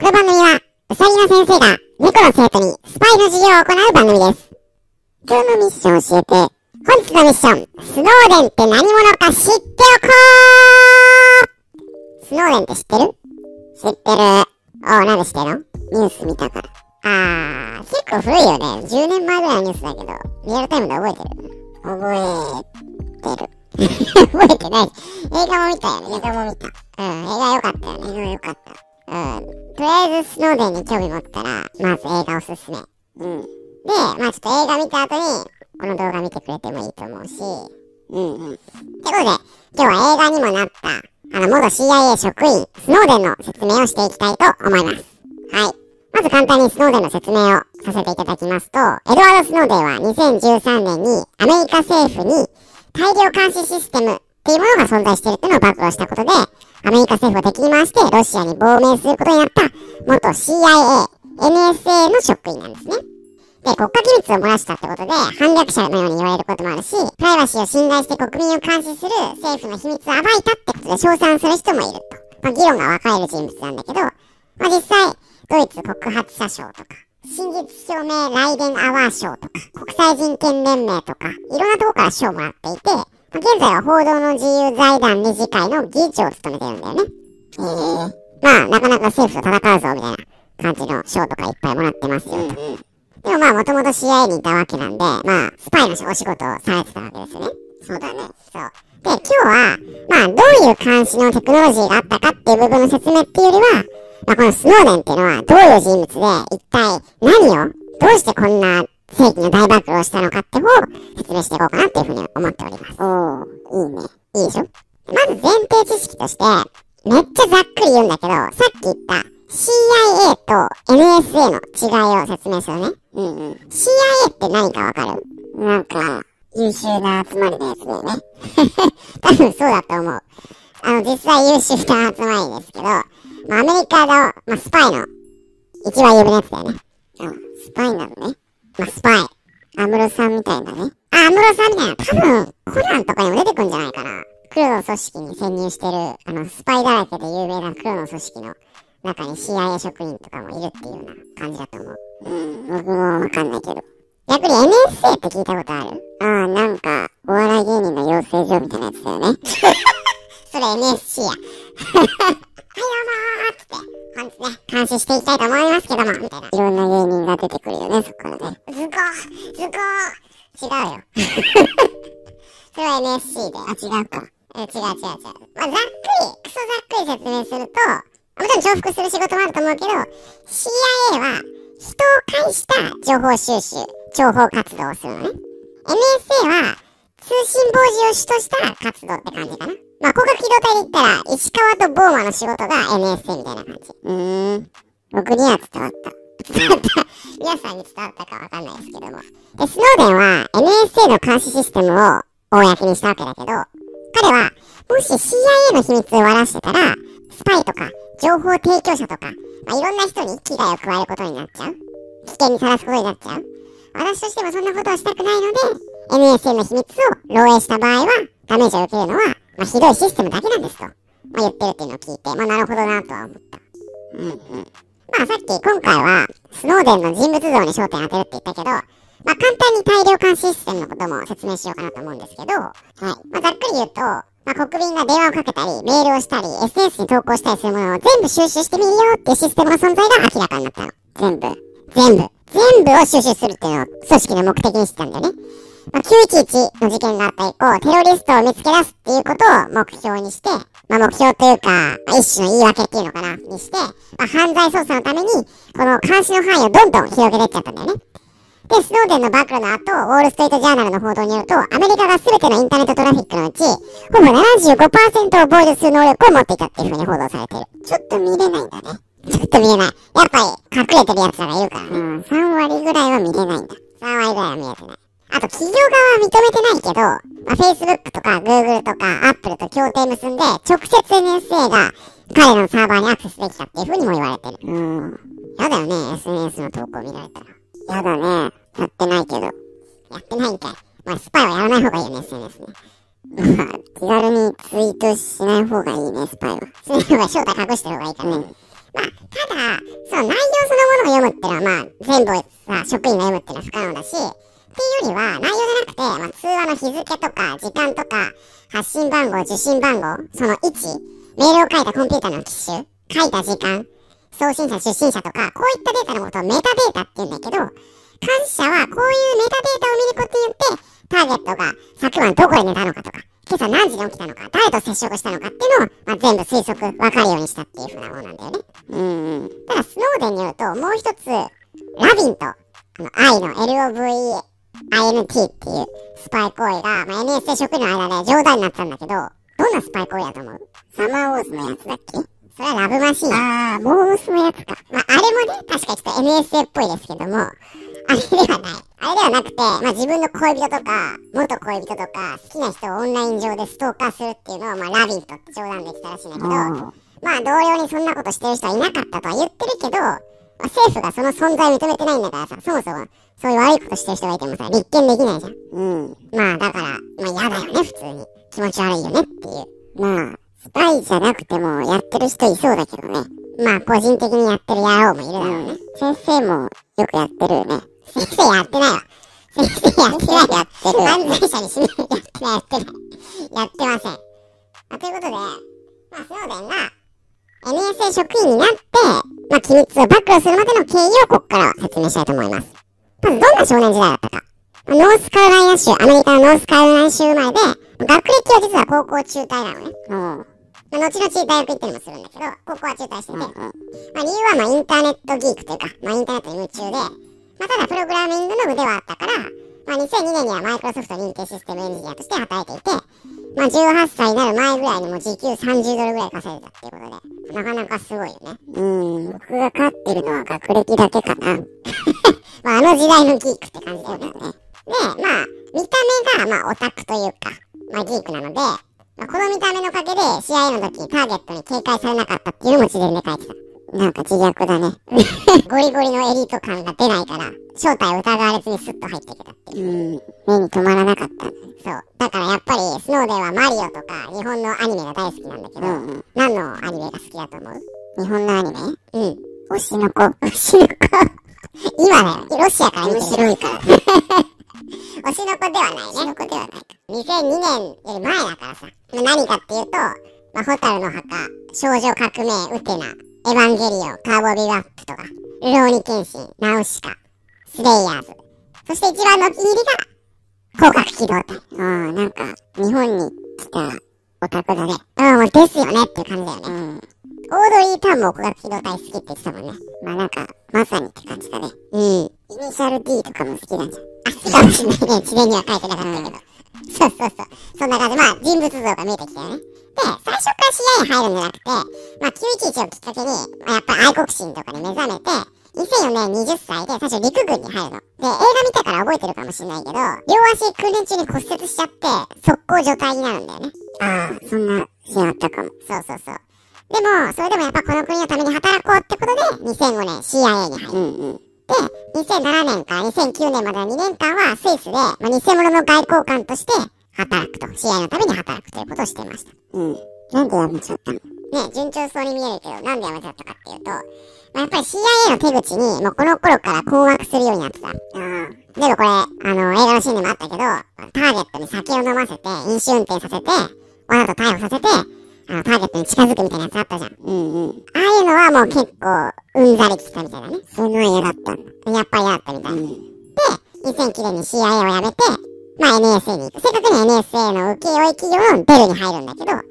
この番組は、うさぎの先生が猫の生徒にスパイの授業を行う番組です。今日のミッション教えて。本日のミッション、スノーデンって何者か知っておこうスノーデンって知ってる？知ってる？おう、なんで知ってるの？ニュース見たから。あー、結構古いよね。10年前ぐらいのニュースだけど、リアルタイムで覚えてる覚えてる。覚えてない。映画も見たよね。映画も見た。うん、映画良かったよね。映画良かった。うん。とりあえずスノーデンに興味持ったら、まず映画おすすめ。うん。で、まあちょっと映画見た後に、この動画見てくれてもいいと思うし。うんうん。ってことで、今日は映画にもなった、あの、元 CIA 職員、スノーデンの説明をしていきたいと思います。はい。まず簡単にスノーデンの説明をさせていただきますと、エドワード・スノーデンは2013年にアメリカ政府に大量監視システムっていうものが存在してるっていうのを暴露したことで、アメリカ政府を敵に回してロシアに亡命することになった元 CIA、NSA の職員なんですね。で、国家機密を漏らしたってことで、反逆者のように言われることもあるし、プライバシーを信頼して国民を監視する政府の秘密を暴いたってことで称賛する人もいると。まあ、議論が分かれる人物なんだけど、まあ、実際、ドイツ告発者賞とか、真実証明ライデンアワー賞とか、国際人権連盟とか、いろんなとこから賞をもらっていて、現在は報道の自由財団理事会の議長を務めてるんだよね。へえ。まあ、なかなか政府と戦うぞ、みたいな感じの賞とかいっぱいもらってますよ、と。でもまあ、もともと CIA にいたわけなんで、まあ、スパイのお仕事をされてたわけですよね。そうだね。そう。で、今日は、まあ、どういう監視のテクノロジーがあったかっていう部分の説明っていうよりは、まあ、このスノーデンっていうのはどういう人物で、一体何を、どうしてこんな世紀の大暴露をしたのかって方を説明していこうかなっていうふうに思っております。おー、いいね。いいでしょまず前提知識として、めっちゃざっくり言うんだけど、さっき言った CIA と NSA の違いを説明するね。うんうん。CIA って何かわかる？なんか、優秀な集まりのやつだよね。多分そうだと思う。あの、実際優秀な集まりですけど、まあ、アメリカの、まあ、スパイの、一番有名なやつだよね。うん、スパイなのね。ま、スパイ。アムロさんみたいなね。あ、アムロさんみたいな。多分、コナンとかにも出てくんじゃないかな。黒の組織に潜入してる、あの、スパイだらけで有名な黒の組織の中に CIA 職員とかもいるっていうような感じだと思う。うん、僕もわかんないけど。逆に NSA って聞いたことある？ああ、なんか、お笑い芸人の養成所みたいなやつだよね。それ NSC や。はい、どうもーつって、本日ね、監視していきたいと思いますけども、みたいな。いろんな芸人が出てくるよね、そこからね。ズコーズコー違うよ。それは NSC で。あ、違うか。え、違う違う違う。まあ、ざっくり、クソざっくり説明すると、もちろん重複する仕事もあると思うけど、CIA は人を介した情報収集、情報活動をするのね。NSA は通信傍受を主とした活動って感じかな。まあ、広角機動隊で言ったら、石川とボーマの仕事が NSA みたいな感じ。うーん。僕には伝わった。伝わった。皆さんに伝わったかわかんないですけども。で、スノーデンは NSA の監視システムを公にしたわけだけど、彼は、もし CIA の秘密を割らしてたら、スパイとか、情報提供者とか、まあ、いろんな人に危害を加えることになっちゃう。危険にさらすことになっちゃう。私としてもそんなことをしたくないので、NSA の秘密を漏洩した場合は、ダメージを受けるのは、まあ、ひどいシステムだけなんですと、まあ、言ってるっていうのを聞いて、まあ、なるほどなとは思った。うんうん。まあ、さっき、今回は、スノーデンの人物像に焦点当てるって言ったけど、まあ、簡単に大量監視システムのことも説明しようかなと思うんですけど、はい。まあ、ざっくり言うと、まあ、国民が電話をかけたり、メールをしたり、SNS に投稿したりするものを全部収集してみるよっていうシステムの存在が明らかになったの。全部。全部。全部を収集するっていうのを組織の目的にしてたんだよね。まあ、911の事件があった以降、テロリストを見つけ出すっていうことを目標にして、まあ、目標というか、まあ、一種の言い訳っていうのかな、にして、まあ、犯罪捜査のために、この監視の範囲をどんどん広げていっちゃったんだよね。で、スノーデンの暴露の後、ウォールストリートジャーナルの報道によると、アメリカが全てのインターネットトラフィックのうち、ほぼ75%を傍受する能力を持っていたっていう風に報道されてる。ちょっと見れないんだね。ちょっと見れない。やっぱり、隠れてる奴らがいるからね。うん、3割ぐらいは見れないんだ。3割ぐらいは見れてない。あと、企業側は認めてないけど、まあ、Facebook とか Google とか Apple と協定結んで、直接 NSA が彼らのサーバーにアクセスできたっていう風にも言われてる。うん。やだよね、SNS の投稿見られたら。やだね。やってないけど。やってないんかい。まあ、スパイはやらない方がいいよね、SNS ね。まあ、気軽にツイートしない方がいいね、スパイは。しない方が正体隠してる方がいいからね。まあ、ただ、その内容そのものを読むってのは、まあ、全部さ、職員が読むってのは不可能だし、っていうよりは、内容じゃなくて、まあ、通話の日付とか、時間とか、発信番号、受信番号、その位置、メールを書いたコンピューターの機種、書いた時間、送信者、出信者とか、こういったデータのことをメタデータって言うんだけど、監視者はこういうメタデータを見ることによって、ターゲットが昨晩どこで寝たのかとか、今朝何時に起きたのか、誰と接触したのかっていうのを、まあ、全部推測、わかるようにしたっていう風なものなんだよね。うん。ただ、スノーデンによると、もう一つ、ラビンと、あの、愛の LOVE INT っていうスパイ行為が、まあ、NSA 職員の間で冗談になったんだけど、どんなスパイ行為だと思う？サマーウォーズのやつだっけ？それはラブマシーン。あー、モースのやつか。まあ、あれもね、確かちょっと NSA っぽいですけども、あれではない。あれではなくて、まあ、自分の恋人とか、元恋人とか、好きな人をオンライン上でストーカーするっていうのを、まあ、ラビットって冗談で言ったらしいんだけど、まあ、同僚にそんなことしてる人はいなかったとは言ってるけど、まあ、政府がその存在を認めてないんだからさ、そもそも、そういう悪いことしてる人がいてもさ、立件できないじゃん。うん。まあ、だから、まあ、嫌だよね、普通に。気持ち悪いよねっていう。まあ、スパイじゃなくても、やってる人いそうだけどね。まあ、個人的にやってる野郎もいるだろうね。先生も、よくやってるよね。先生やってないわ。先生やってない。やってる。犯罪者にしない。やってない、やってない。やってませするまでの経緯をここから説明したいと思います。まずどんな少年時代だったか。ノースカロライナ州、アメリカのノースカロライナ州生まれで、学歴は実は高校中退なのね。うん。まあ、後々大学行ったりもするんだけど、高校は中退してて、うんうん、まあ、理由はまあインターネットギークというか、まあインターネットに夢中で、まあただプログラミングの腕はあったから、まあ2002年にはマイクロソフト認定システムエンジニアとして働いていて、まあ18歳になる前ぐらいにも時給30ドルぐらい稼いでたっていうことで、なかなかすごいよね。うん、僕が勝ってるのは学歴だけかな。まあ、あの時代のギークって感じだよね。で、まあ、見た目が、まあ、オタクというか、まあ、ギークなので、まあ、この見た目のおかげで、CIA の時、ターゲットに警戒されなかったっていうのも自伝で書いてた。なんか自虐だね。ゴリゴリのエリート感が出ないから、正体を疑われずにスッと入ってきたっていう。うん。目に留まらなかった、ね。そう。だからやっぱり、スノーデンはマリオとか、日本のアニメが大好きなんだけど、うんうん、何のアニメが好きだと思う？日本のアニメ？うん。推しの子。推しの子。今だよ。ロシアから見て面白いから。推しの子ではないね。推しの子ではないか。2002年より前だからさ。何かっていうと、まあ、ホタルの墓、少女革命、ウテナ、エヴァンゲリオン、カーボビバップとか、ルローニケンシン、ナウシカ、スレイヤーズ。そして一番のお気に入りが、広角機動隊。ああ、なんか、日本に来たオタクだね。ああ、もうですよねっていう感じだよね。うん。オードリー・タンも広角機動隊好きって言ってたもんね。まあなんか、まさにって感じだね。うん。イニシャル D とかも好きなんじゃん。あ、好きかもしんないね。自然には書いてなかったけど。そうそうそう。そんな感じ。まあ、人物像が見えてきたよね。で、最初から CIA 入るんじゃなくて、911をきっかけに、まあ、やっぱ愛国心とかに目覚めて、2004年20歳で最初陸軍に入るの。で、映画見たから覚えてるかもしんないけど、両足訓練中に骨折しちゃって、速攻状態になるんだよね。ああ、そんなシーンあったかも。そうそうそう。でも、それでもやっぱこの国のために働こうってことで、2005年 CIA に入る。うんうん。で、2007年から2009年までの2年間はスイスで、まあ、偽物の外交官として働くと。CIA のために働くということをしていました。うん。なんで辞めちゃったの？ね、順調そうに見えるけど、なんで辞めちゃったかっていうと、まあ、やっぱり CIA の手口に、もうこの頃から困惑するようになってた。うん。例えばこれ、あの、映画のシーンでもあったけど、ターゲットに酒を飲ませて、飲酒運転させて、わざと逮捕させて、あの、ターゲットに近づくみたいなやつあったじゃん。うんうん。ああいうのはもう結構、うんざりきたみたいなね。そういうのは嫌だったんだ。やっぱり嫌だったみたい。うん、で、2009年に CIA を辞めて、まあ NSA に行く。正確に NSA の請負企業のデルに入るんだけど、ま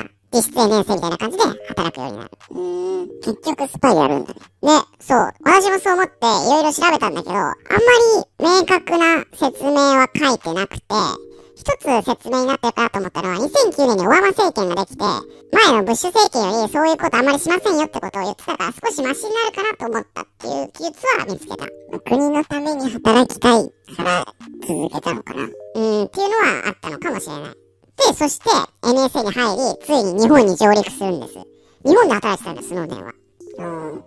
あ、実質 NSA みたいな感じで働くようになる。うん、結局スパイやるんだね。ね、そう。私もそう思っていろいろ調べたんだけど、あんまり明確な説明は書いてなくて、一つ説明になってるかなと思ったのは、2009年にオバマ政権ができて、前のブッシュ政権よりそういうことあまりしませんよってことを言ってたから、少しマシになるかなと思ったっていう記述は見つけた。国のために働きたいから続けたのかな。うん、っていうのはあったのかもしれない。で、そして NSA に入り、ついに日本に上陸するんです。日本で働いてたんです、スノーデンは。うん。好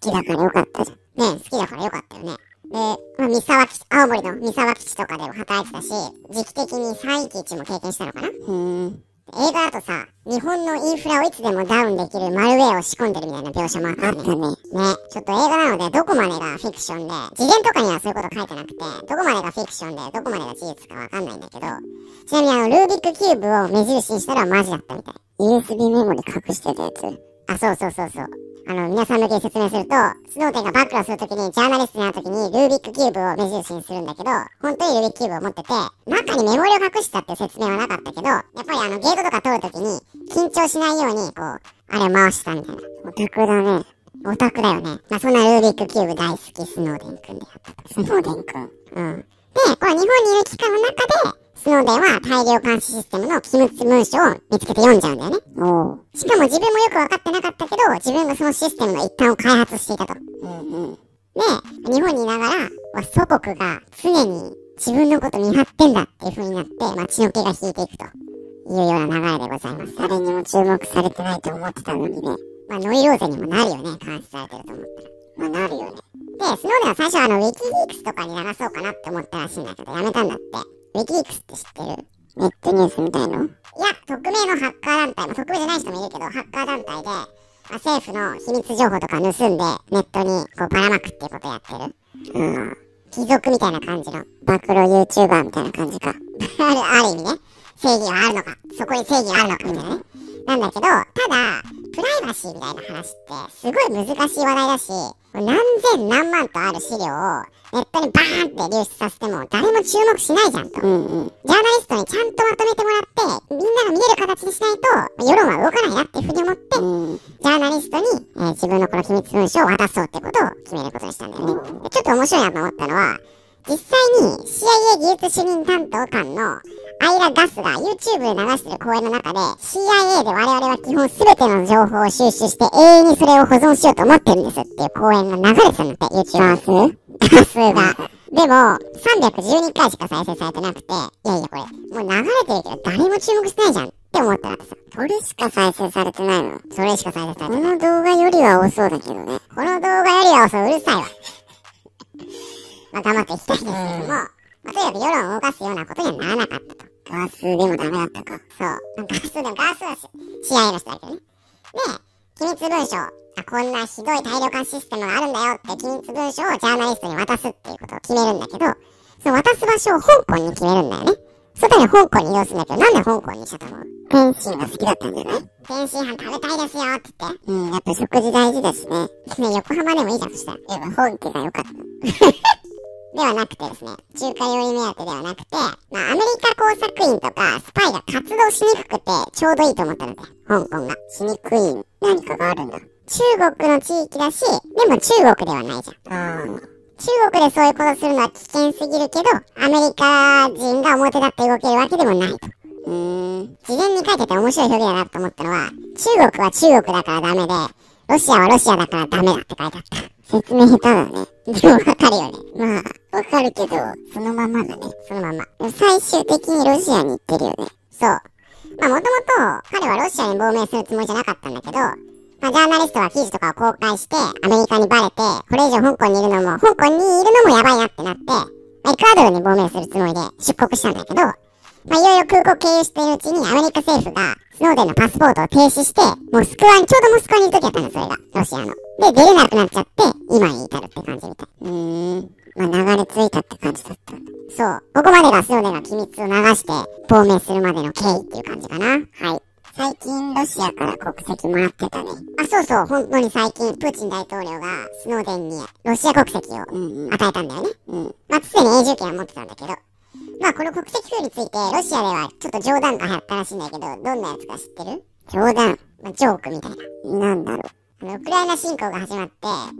きだからよかったじゃん。ね好きだからよかったよね。で、まあ、三沢基地、青森の三沢基地とかでも働いてたし、時期的に311も経験したのかなうん。映画だとさ、日本のインフラをいつでもダウンできるマルウェアを仕込んでるみたいな描写もあったよね。ね。ね、ちょっと映画なのでどこまでがフィクションで、事前とかにはそういうこと書いてなくて、どこまでがフィクションで、どこまでが事実かわかんないんだけど、ちなみにあの、ルービックキューブを目印にしたらマジだったみたい。USB メモリ隠してたやつ。あ、そうそうそうそう。あの、皆さん向けに説明すると、スノーデンが暴露するときに、ジャーナリストに会うときに、ルービックキューブを目印にするんだけど、本当にルービックキューブを持ってて、中にメモリを隠したっていう説明はなかったけど、やっぱりあの、ゲートとか通るときに、緊張しないように、こう、あれを回したみたいな。オタクだね。オタクだよね。まあ、そんなルービックキューブ大好きスノーデン君でやった。スノーデン君。うん。で、これ日本にいる期間の中で、スノーデンは大量監視システムの機密文書を見つけて読んじゃうんだよね。しかも自分もよく分かってなかったけど、自分がそのシステムの一端を開発していたと。で、うんうん。日本にいながら、まあ祖国が常に自分のこと見張ってんだっていう風になって、まあ、血の気が引いていくというような流れでございます。誰にも注目されてないと思ってたのにね。まあ、ノイローゼにもなるよね、監視されてると思ったら。まあ、なるよね。で、スノーデンは最初あの、ウィキリークスとかに流そうかなって思ったらしいんだけど、やめたんだって。ウィキリクスって知ってる？ネットニュースみたいの？いや、匿名のハッカー団体、まあ、匿名じゃない人もいるけど、ハッカー団体で、まあ、政府の秘密情報とか盗んで、ネットにこうばらまくっていうことやってる。うん。貴族みたいな感じの。暴露 YouTuber みたいな感じか。ある、ある意味ね。正義はあるのか。そこに正義はあるのか、みたいなね。なんだけど、ただ、プライバシーみたいな話って、すごい難しい話題だし、何千何万とある資料をネットにバーンって流出させても誰も注目しないじゃんと。うんうん。ジャーナリストにちゃんとまとめてもらって、みんなが見える形にしないと、世論は動かないなっていうふうに思って、うん。ジャーナリストに、えー自分のこの秘密文書を渡そうってことを決めることにしたんだよね。でちょっと面白いなと思ったのは、実際に CIA 技術主任担当官のアイラ・ガスが YouTube で流してる講演の中で CIA で我々は基本全ての情報を収集して永遠にそれを保存しようと思ってるんですっていう講演が流れてたんだって YouTube ガスガスが。でも、312回しか再生されてなくて、いやいやこれ、もう流れてるけど誰も注目してないじゃんって思ったわけさ。これしか再生されてないのそれしか再生されこてない。の動画よりは多そうだけどね。この動画よりは遅いうるさいわ。まあ、頑張っていきたいですけども、まあ、とにかく世論を動かすようなことにはならなかったと。ガスでもダメだったか。そう。ガスでもガスはし CIA の人だけどね。で、機密文書、あ、こんなひどい大量監視システムがあるんだよって機密文書をジャーナリストに渡すっていうことを決めるんだけど、その渡す場所を香港に決めるんだよね。そのために香港に移動するんだけど、なんで香港にしたと思う天津が好きだったんじゃない？天津飯食べたいですよって言って。うん、やっぱ食事大事だしね。ね、横浜でもいいじゃん、そしたら。やっぱ本家が良かった。ではなくてですね、中華料理目当てではなくて、まあ、アメリカ工作員とかスパイが活動しにくくてちょうどいいと思ったので、香港が。しにくい何かがあるんだ？中国の地域だし、でも中国ではないじゃん。ああ。中国でそういうことするのは危険すぎるけど、アメリカ人が表立って動けるわけでもないと。うーん。事前に書いてて面白い表現だなと思ったのは、中国は中国だからダメで、ロシアはロシアだからダメだって書いてあった。説明下手だね。でもわかるよね。まあ、わかるけど、そのままだね。そのまんま。でも最終的にロシアに行ってるよね。そう。まあもともと彼はロシアに亡命するつもりじゃなかったんだけど、まあジャーナリストが記事とかを公開してアメリカにバレて、これ以上香港にいるのも、香港にいるのもやばいなってなって、まあエクアドルに亡命するつもりで出国したんだけど、まあいろいろ空港経由しているうちにアメリカ政府がスノーデンのパスポートを停止して、モスクワに、ちょうどモスクワにいる時やったんだ、それが。ロシアの。で、出れなくなっちゃって、今に至るって感じみたい。うーん。まあ、流れ着いたって感じだった。そう。ここまでがスノーデンが機密を流して、亡命するまでの経緯っていう感じかな。はい。最近ロシアから国籍もらってたね。あ、そうそう、本当に最近、プーチン大統領がスノーデンにロシア国籍をうん。与えたんだよね。うん。まあ、常に永住権は持ってたんだけど、まあ、この国籍付与について、ロシアではちょっと冗談が流行ったらしいんだけど、どんなやつか知ってる？冗談。まあ、ジョークみたいな。なんだろあの、ウクライナ侵攻が始まって、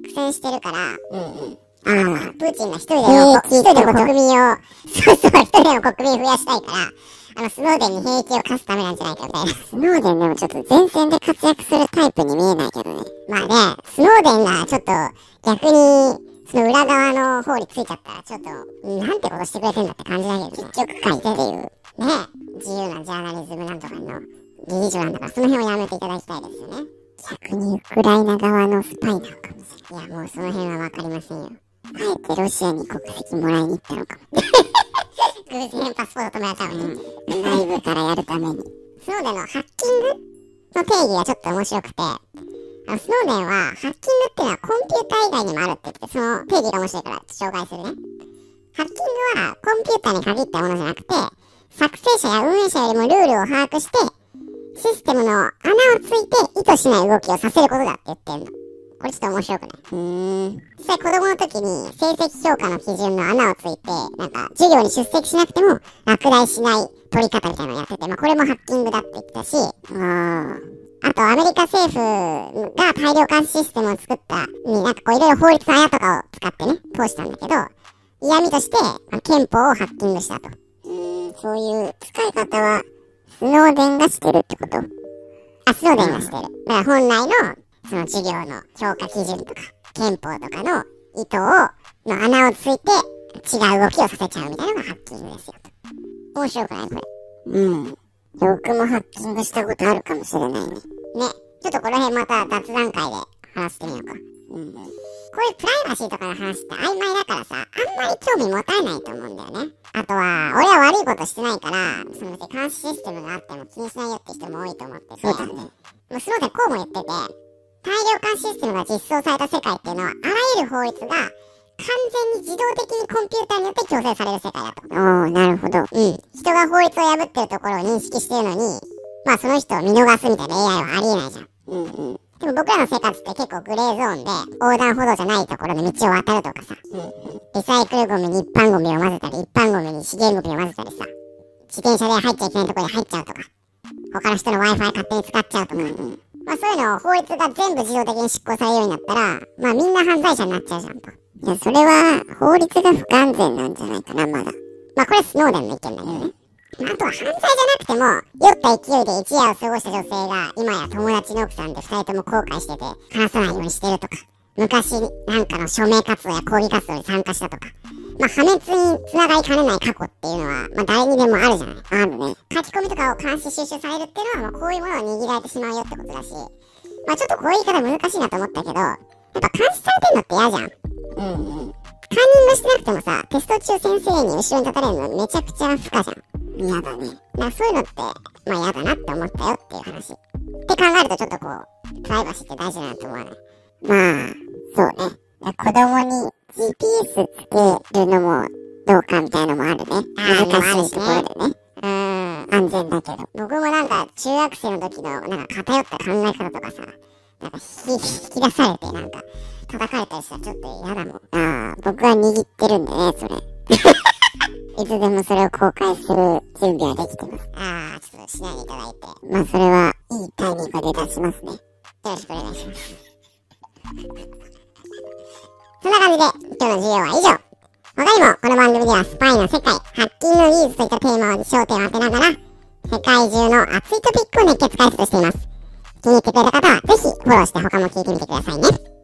苦戦してるから、う。うんうん。ああ、プーチンが一人での、兵役一人での国民を、そうそう、一人での国民を増やしたいから、あの、スノーデンに兵役を課すためなんじゃないかみたいな。スノーデンでもちょっと前線で活躍するタイプに見えないけどね。まあね、スノーデンがちょっと逆に、その裏側の方についちゃったら、ちょっと、なんてことしてくれてんだって感じだけどね。結局書いてっていう。ね自由なジャーナリズムなんとかの理事長なんだから、その辺をやめていただきたいですよね。逆にウクライナ側のスパイなのかもしいや、もうその辺はわかりませんよ。れない。あえてロシアに国籍もらいに行ったのかも。偶然パスポート止められたのに。内部からやるために。スノーデンのハッキングの定義がちょっと面白くて、スノーデンはハッキングっていうのはコンピューター以外にもあるって言って、その定義が面白いから紹介するね。ハッキングはコンピューターに限ったものじゃなくて、作成者や運営者よりもルールを把握して、システムの穴をついて意図しない動きをさせることだって言ってんの。これちょっと面白くない？うん。実際子供の時に成績評価の基準の穴をついて、なんか授業に出席しなくても落第しない取り方みたいなのをやってて、まあこれもハッキングだって言ってたし、あとアメリカ政府が大量監視システムを作ったになんかこういろいろ法律の穴とかを使ってね、通したんだけど、嫌味として、まあ、憲法をハッキングしたと。うん、そういう使い方は、スノーデンがしてるってこと？あ、スノーデンがしてる。だから本来の、その授業の評価基準とか、憲法とかの意図を、の穴をついて、違う動きをさせちゃうみたいなのがハッキングですよ。面白くない？これ。うん。僕もハッキングしたことあるかもしれないね。ね。ちょっとこの辺また雑談会で話してみようか。うん。こういうプライバシーとかの話って曖昧だからさ、あんまり興味持たないと思うんだよね。あとは、俺は悪いことしてないから、その監視システムがあっても気にしないよって人も多いと思ってて。そうだね。もうスローでこうも言ってて、大量監視システムが実装された世界っていうのは、あらゆる法律が完全に自動的にコンピューターによって強制される世界だと。おー、なるほど。うん。人が法律を破ってるところを認識してるのに、まあその人を見逃すみたいな AI はありえないじゃん。うんうん。でも僕らの生活って結構グレーゾーンで、横断歩道じゃないところで道を渡るとかさ、リサイクルゴミに一般ゴミを混ぜたり、一般ゴミに資源ゴミを混ぜたりさ、自転車で入っちゃいけないところに入っちゃうとか、他の人の Wi-Fi 勝手に使っちゃうとか、まあそういうのを法律が全部自動的に執行されるようになったら、まあみんな犯罪者になっちゃうじゃんと。いや、それは法律が不完全なんじゃないかな、まだ。まあこれスノーデンの意見だけどね。まあとは犯罪じゃなくても、酔った勢いで一夜を過ごした女性が、今や友達の奥さんで二人とも後悔してて、話さないようにしてるとか、昔なんかの署名活動や抗議活動に参加したとか、まあ破滅に繋がりかねない過去っていうのは、まあ誰にでもあるじゃないあるね。書き込みとかを監視収集されるっていうのは、もうこういうものを握られてしまうよってことだし、まあちょっとこういう言い方難しいなと思ったけど、やっぱ監視されてんのって嫌じゃん。うんうん。カンニングしてなくてもさ、テスト中先生に後ろに立たれるのめちゃくちゃ負荷じゃん。嫌だね。なそういうのって、まあ嫌だなって思ったよっていう話。って考えるとちょっとこう、プライバシーって大事だなと思わない？まあ、そうね。子供に GPS つけるのもどうかみたいなのもあるね。難しいところでね。うん。安全だけど。僕もなんか中学生の時のなんか偏った考え方とかさ、なんか引き出されてなんか叩かれたりしたらちょっと嫌だもん。ああ、僕は握ってるんでね、それ。いつでもそれを公開する準備はできてます。ああ、ちょっとしないでいただいて。まあ、それはいいタイミングで出しますね。よろしくお願いします。そんな感じで、今日の授業は以上。他にも、この番組ではスパイの世界、ハッキング技術といったテーマを焦点を当てながら、世界中の熱いトピックを熱血解説しています。気に入ってくれた方は、ぜひフォローして他も聞いてみてくださいね。